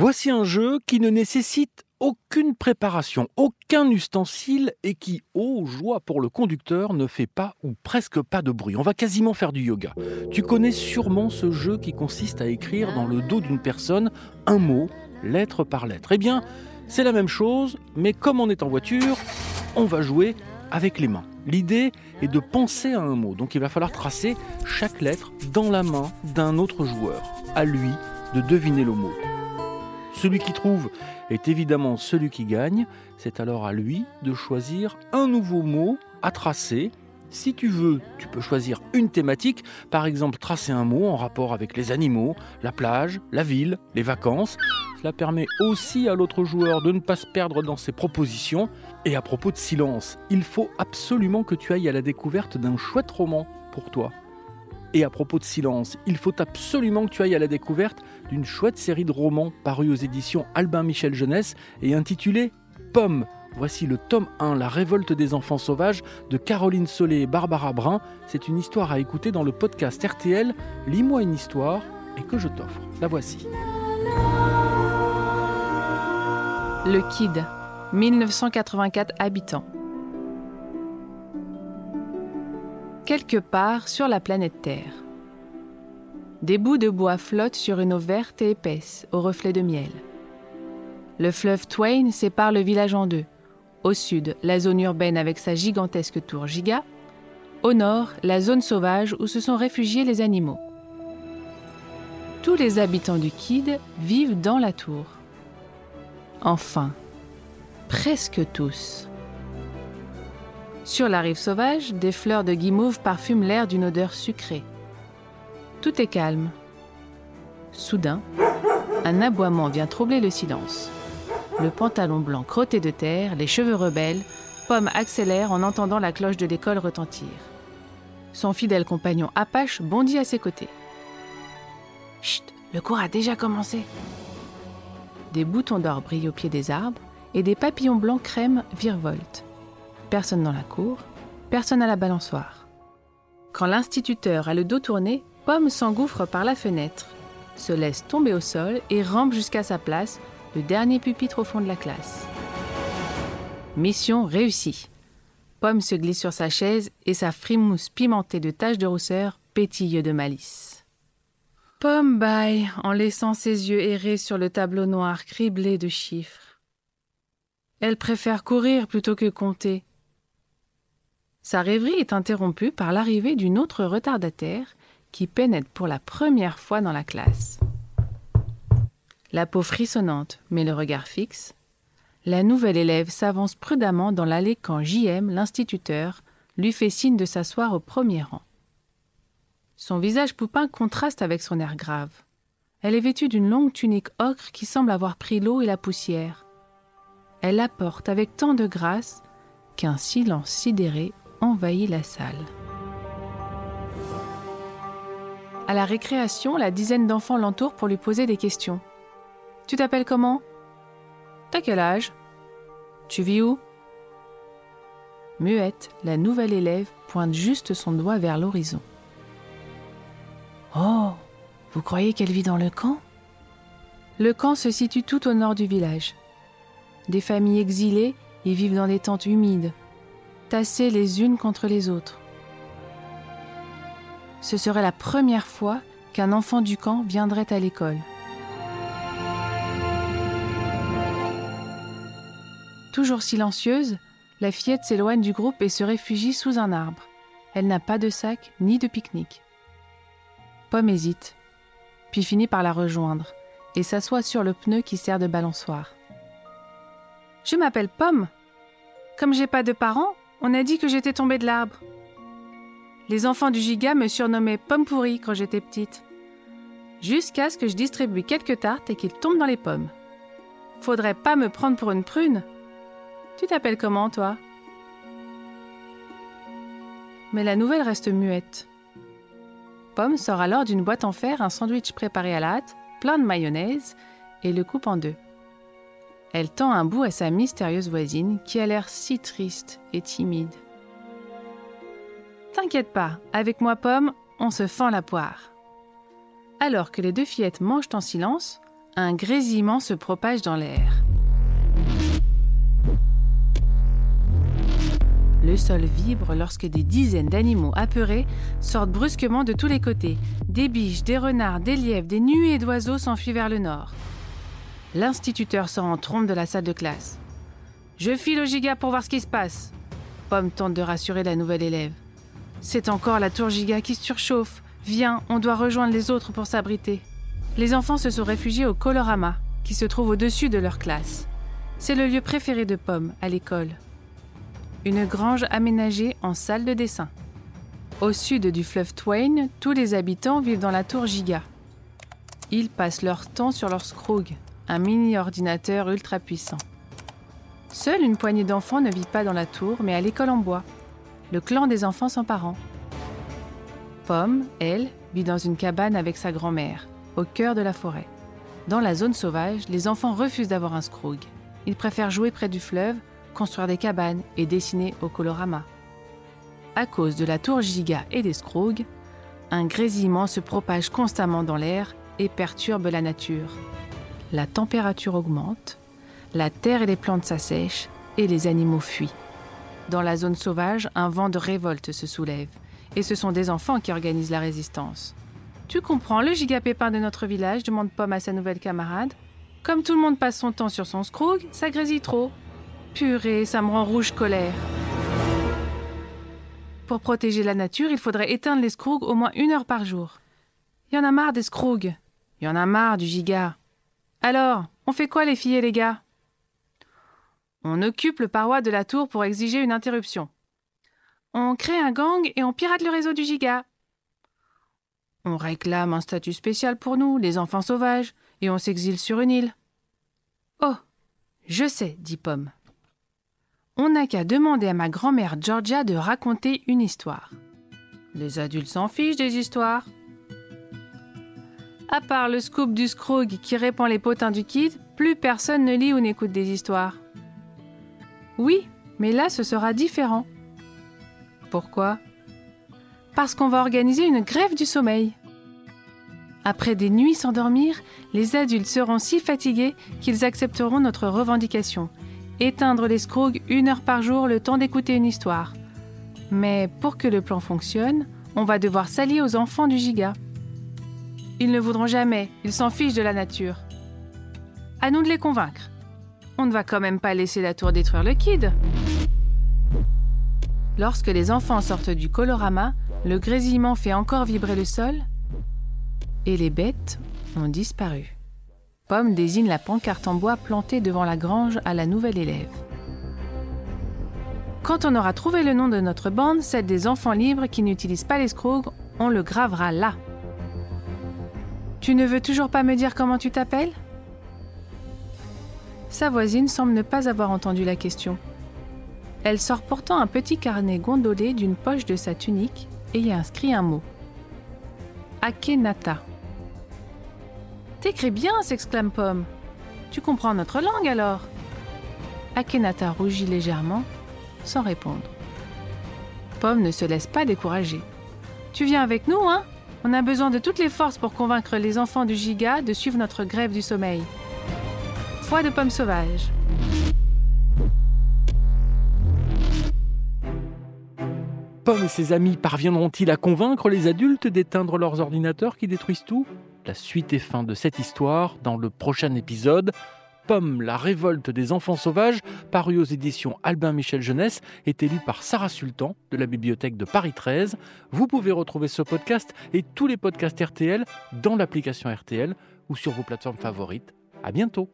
Voici un jeu qui ne nécessite aucune préparation, aucun ustensile et qui, ô joie pour le conducteur, ne fait pas ou presque pas de bruit. On va quasiment faire du yoga. Tu connais sûrement ce jeu qui consiste à écrire dans le dos d'une personne un mot, lettre par lettre. Eh bien, c'est la même chose, mais comme on est en voiture, on va jouer avec les mains. L'idée est de penser à un mot, donc il va falloir tracer chaque lettre dans la main d'un autre joueur. À lui de deviner le mot. Celui qui trouve est évidemment celui qui gagne. C'est alors à lui de choisir un nouveau mot à tracer. Si tu veux, tu peux choisir une thématique, par exemple tracer un mot en rapport avec les animaux, la plage, la ville, les vacances. Cela permet aussi à l'autre joueur de ne pas se perdre dans ses propositions. Et à propos de silence, il faut absolument que tu ailles à la découverte d'un chouette roman pour toi. Et à propos de silence, il faut absolument que tu ailles à la découverte d'une chouette série de romans parus aux éditions Albin Michel Jeunesse et intitulée Pomme. Voici le tome 1, La révolte des enfants sauvages de Caroline Solé et Barbara Brun. C'est une histoire à écouter dans le podcast RTL Lis-moi une histoire et que je t'offre. La voici. Le Kid, 1984 habitants. Quelque part sur la planète Terre. Des bouts de bois flottent sur une eau verte et épaisse, au reflet de miel. Le fleuve Twain sépare le village en deux. Au sud, la zone urbaine avec sa gigantesque tour Giga. Au nord, la zone sauvage où se sont réfugiés les animaux. Tous les habitants du Kid vivent dans la tour. Enfin, presque tous. Sur la rive sauvage, des fleurs de guimauve parfument l'air d'une odeur sucrée. Tout est calme. Soudain, un aboiement vient troubler le silence. Le pantalon blanc crotté de terre, les cheveux rebelles, Pomme accélère en entendant la cloche de l'école retentir. Son fidèle compagnon Apache bondit à ses côtés. Chut, le cours a déjà commencé. Des boutons d'or brillent au pied des arbres et des papillons blancs crème virevoltent. Personne dans la cour, personne à la balançoire. Quand l'instituteur a le dos tourné, Pomme s'engouffre par la fenêtre, se laisse tomber au sol et rampe jusqu'à sa place, le dernier pupitre au fond de la classe. Mission réussie. Pomme se glisse sur sa chaise et sa frimousse pimentée de taches de rousseur pétille de malice. Pomme baille en laissant ses yeux errer sur le tableau noir criblé de chiffres. Elle préfère courir plutôt que compter, sa rêverie est interrompue par l'arrivée d'une autre retardataire qui pénètre pour la première fois dans la classe. La peau frissonnante, mais le regard fixe, la nouvelle élève s'avance prudemment dans l'allée quand JM, l'instituteur, lui fait signe de s'asseoir au premier rang. Son visage poupin contraste avec son air grave. Elle est vêtue d'une longue tunique ocre qui semble avoir pris l'eau et la poussière. Elle la porte avec tant de grâce qu'un silence sidéré envahit la salle. À la récréation, la dizaine d'enfants l'entourent pour lui poser des questions. Tu t'appelles comment? T'as quel âge? Tu vis où? Muette, la nouvelle élève pointe juste son doigt vers l'horizon. Oh Vous croyez qu'elle vit dans le camp? Le camp se situe tout au nord du village. Des familles exilées y vivent dans des tentes humides, tassées les unes contre les autres. Ce serait la première fois qu'un enfant du camp viendrait à l'école. Toujours silencieuse, la fillette s'éloigne du groupe et se réfugie sous un arbre. Elle n'a pas de sac ni de pique-nique. Pomme hésite, puis finit par la rejoindre et s'assoit sur le pneu qui sert de balançoire. Je m'appelle Pomme. Comme j'ai pas de parents, on a dit que j'étais tombée de l'arbre. Les enfants du giga me surnommaient pomme pourrie quand j'étais petite. Jusqu'à ce que je distribue quelques tartes et qu'ils tombent dans les pommes. Faudrait pas me prendre pour une prune. Tu t'appelles comment, toi? Mais la nouvelle reste muette. Pomme sort alors d'une boîte en fer un sandwich préparé à la hâte, plein de mayonnaise, et le coupe en deux. Elle tend un bout à sa mystérieuse voisine qui a l'air si triste et timide. T'inquiète pas, avec moi Pomme, on se fend la poire. Alors que les deux fillettes mangent en silence, Un grésillement se propage dans l'air. Le sol vibre lorsque des dizaines d'animaux apeurés sortent brusquement de tous les côtés. Des biches, des renards, des lièvres, des nuées d'oiseaux s'enfuient vers le nord. L'instituteur sort en trompe de la salle de classe. Je file au giga pour voir ce qui se passe. Pomme tente de rassurer la nouvelle élève. C'est encore la tour giga qui surchauffe. Viens, on doit rejoindre les autres pour s'abriter. Les enfants se sont réfugiés au Colorama, qui se trouve au-dessus de leur classe. C'est le lieu préféré de Pomme à l'école une grange aménagée en salle de dessin. Au sud du fleuve Twain, tous les habitants vivent dans la tour Giga. Ils passent leur temps sur leur Scroog, un mini-ordinateur ultra puissant. Seule une poignée d'enfants ne vit pas dans la tour, mais à l'école en bois, le clan des enfants sans parents. Pomme, elle, vit dans une cabane avec sa grand-mère, au cœur de la forêt. Dans la zone sauvage, les enfants refusent d'avoir un Scroog. Ils préfèrent jouer près du fleuve construire des cabanes et dessiner au colorama. À cause de la tour Giga et des Scroogs, un grésillement se propage constamment dans l'air et perturbe la nature. La température augmente, la terre et les plantes s'assèchent et les animaux fuient. Dans la zone sauvage, un vent de révolte se soulève et ce sont des enfants qui organisent la résistance. Tu comprends le giga pépin de notre village demande Pomme à sa nouvelle camarade. Comme tout le monde passe son temps sur son scroog, ça grésille trop. Purée, ça me rend rouge colère. Pour protéger la nature, il faudrait éteindre les scroogs au moins une heure par jour. Il y en a marre des scroogs. Il y en a marre du giga. Alors, on fait quoi les filles et les gars? On occupe le paroi de la tour pour exiger une interruption. On crée un gang et on pirate le réseau du giga. On réclame un statut spécial pour nous, les enfants sauvages, et on s'exile sur une île. Oh, je sais, dit Pomme on n'a qu'à demander à ma grand-mère Georgia de raconter une histoire. Les adultes s'en fichent des histoires. À part le scoop du Scroog qui répand les potins du kid, plus personne ne lit ou n'écoute des histoires. Oui, mais là ce sera différent. Pourquoi? Parce qu'on va organiser une grève du sommeil. Après des nuits sans dormir, les adultes seront si fatigués qu'ils accepteront notre revendication éteindre les scrogs une heure par jour le temps d'écouter une histoire. Mais pour que le plan fonctionne, on va devoir s'allier aux enfants du giga. Ils ne voudront jamais, ils s'en fichent de la nature. À nous de les convaincre. On ne va quand même pas laisser la tour détruire le kid. Lorsque les enfants sortent du colorama, le grésillement fait encore vibrer le sol et les bêtes ont disparu. Pomme désigne la pancarte en bois plantée devant la grange à la nouvelle élève. Quand on aura trouvé le nom de notre bande, celle des enfants libres qui n'utilisent pas les scrogs, on le gravera là. Tu ne veux toujours pas me dire comment tu t'appelles? Sa voisine semble ne pas avoir entendu la question. Elle sort pourtant un petit carnet gondolé d'une poche de sa tunique et y inscrit un mot. Akenata. T'écris bien, s'exclame Pomme. Tu comprends notre langue alors? Akenata rougit légèrement, sans répondre. Pomme ne se laisse pas décourager. Tu viens avec nous, hein? On a besoin de toutes les forces pour convaincre les enfants du giga de suivre notre grève du sommeil. Foi de pomme sauvage. Pomme et ses amis parviendront-ils à convaincre les adultes d'éteindre leurs ordinateurs qui détruisent tout? La suite et fin de cette histoire dans le prochain épisode. Pomme, la révolte des enfants sauvages, paru aux éditions Albin Michel Jeunesse, est élu par Sarah Sultan de la bibliothèque de Paris 13. Vous pouvez retrouver ce podcast et tous les podcasts RTL dans l'application RTL ou sur vos plateformes favorites. À bientôt.